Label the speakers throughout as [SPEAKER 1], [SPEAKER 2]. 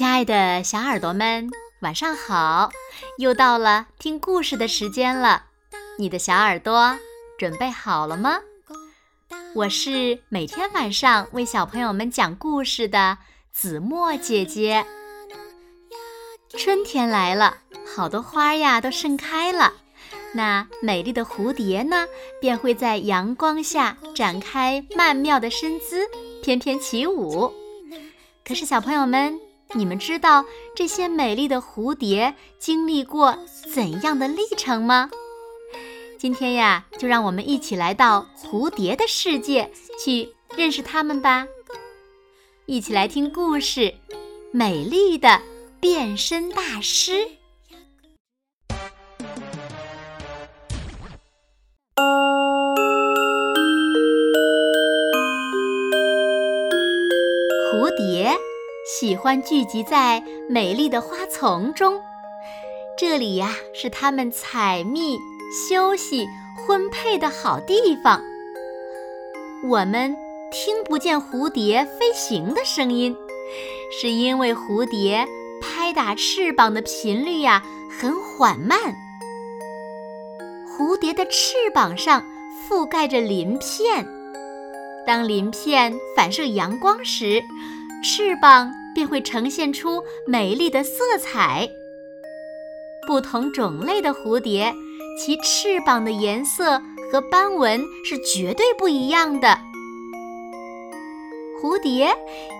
[SPEAKER 1] 亲爱的小耳朵们，晚上好！又到了听故事的时间了，你的小耳朵准备好了吗？我是每天晚上为小朋友们讲故事的子墨姐姐。春天来了，好多花呀都盛开了，那美丽的蝴蝶呢，便会在阳光下展开曼妙的身姿，翩翩起舞。可是，小朋友们。你们知道这些美丽的蝴蝶经历过怎样的历程吗？今天呀，就让我们一起来到蝴蝶的世界去认识它们吧。一起来听故事《美丽的变身大师》。蝴蝶。喜欢聚集在美丽的花丛中，这里呀是它们采蜜、休息、婚配的好地方。我们听不见蝴蝶飞行的声音，是因为蝴蝶拍打翅膀的频率呀很缓慢。蝴蝶的翅膀上覆盖着鳞片，当鳞片反射阳光时，翅膀。便会呈现出美丽的色彩。不同种类的蝴蝶，其翅膀的颜色和斑纹是绝对不一样的。蝴蝶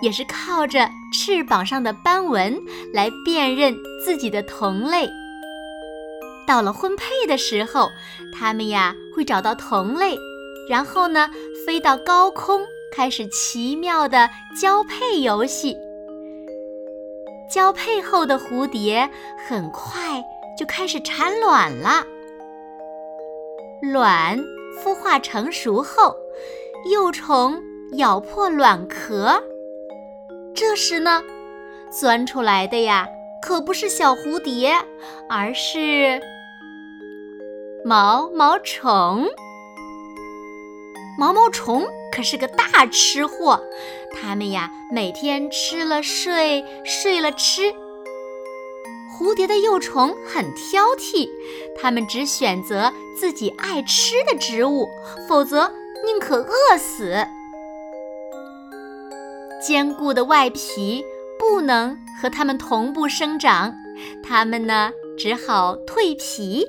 [SPEAKER 1] 也是靠着翅膀上的斑纹来辨认自己的同类。到了婚配的时候，它们呀会找到同类，然后呢飞到高空，开始奇妙的交配游戏。交配后的蝴蝶很快就开始产卵了。卵孵化成熟后，幼虫咬破卵壳，这时呢，钻出来的呀可不是小蝴蝶，而是毛毛虫。毛毛虫可是个大吃货，它们呀每天吃了睡，睡了吃。蝴蝶的幼虫很挑剔，它们只选择自己爱吃的植物，否则宁可饿死。坚固的外皮不能和它们同步生长，它们呢只好蜕皮。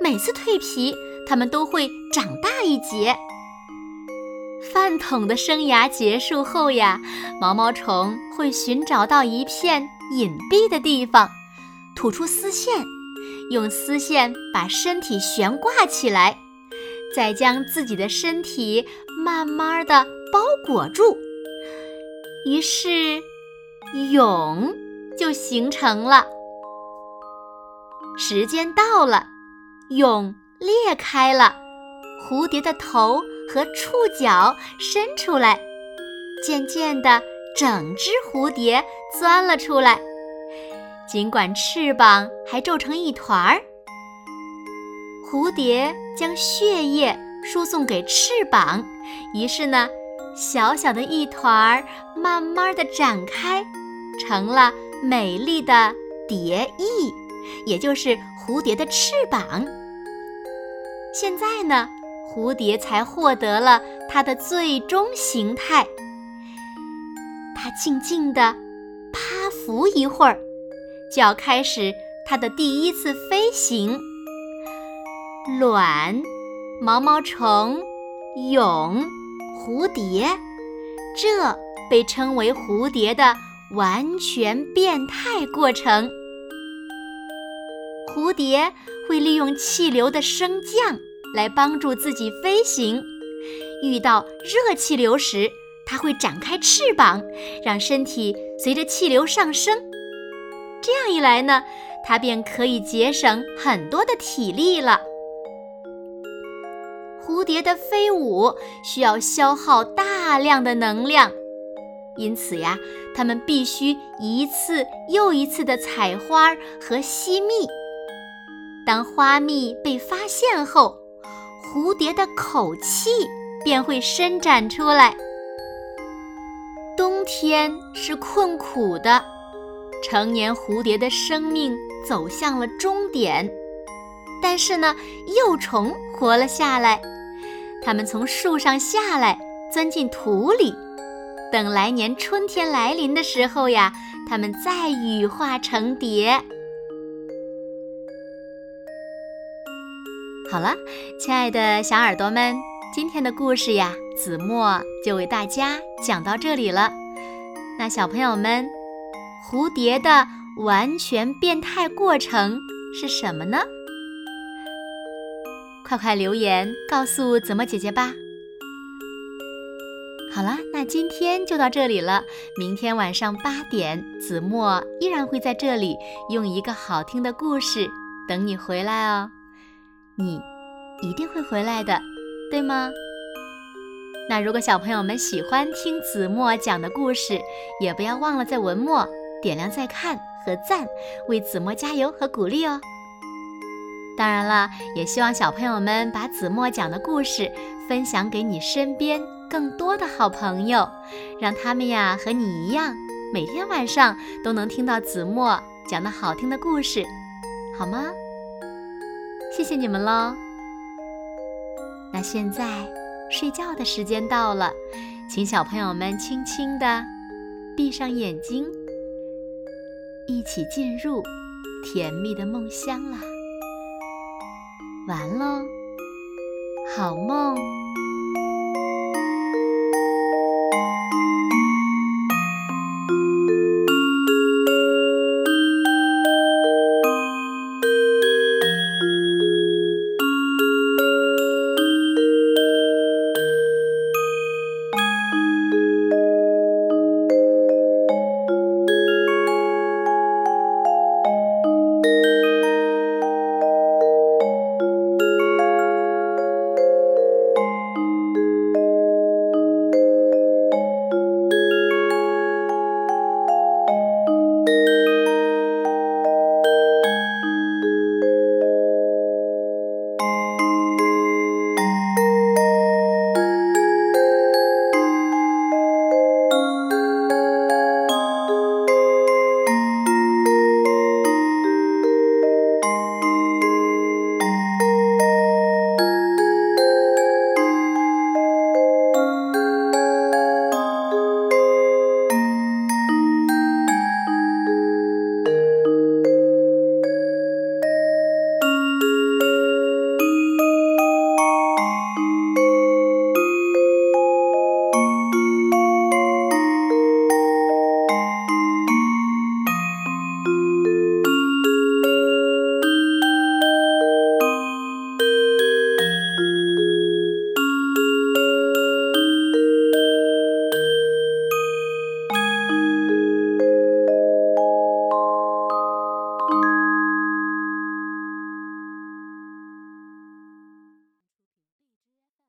[SPEAKER 1] 每次蜕皮，它们都会长大一截。饭桶的生涯结束后呀，毛毛虫会寻找到一片隐蔽的地方，吐出丝线，用丝线把身体悬挂起来，再将自己的身体慢慢的包裹住，于是蛹就形成了。时间到了，蛹裂开了，蝴蝶的头。和触角伸出来，渐渐的，整只蝴蝶钻了出来。尽管翅膀还皱成一团儿，蝴蝶将血液输送给翅膀，于是呢，小小的一团儿慢慢的展开，成了美丽的蝶翼，也就是蝴蝶的翅膀。现在呢？蝴蝶才获得了它的最终形态。它静静地趴伏一会儿，就要开始它的第一次飞行。卵、毛毛虫、蛹、蝴蝶，这被称为蝴蝶的完全变态过程。蝴蝶会利用气流的升降。来帮助自己飞行。遇到热气流时，它会展开翅膀，让身体随着气流上升。这样一来呢，它便可以节省很多的体力了。蝴蝶的飞舞需要消耗大量的能量，因此呀，它们必须一次又一次的采花和吸蜜。当花蜜被发现后，蝴蝶的口气便会伸展出来。冬天是困苦的，成年蝴蝶的生命走向了终点。但是呢，幼虫活了下来，它们从树上下来，钻进土里，等来年春天来临的时候呀，它们再羽化成蝶。好了，亲爱的小耳朵们，今天的故事呀，子墨就为大家讲到这里了。那小朋友们，蝴蝶的完全变态过程是什么呢？快快留言告诉子墨姐姐吧。好了，那今天就到这里了。明天晚上八点，子墨依然会在这里用一个好听的故事等你回来哦。你一定会回来的，对吗？那如果小朋友们喜欢听子墨讲的故事，也不要忘了在文末点亮再看和赞，为子墨加油和鼓励哦。当然了，也希望小朋友们把子墨讲的故事分享给你身边更多的好朋友，让他们呀和你一样，每天晚上都能听到子墨讲的好听的故事，好吗？谢谢你们喽！那现在睡觉的时间到了，请小朋友们轻轻地闭上眼睛，一起进入甜蜜的梦乡啦！完喽，好梦。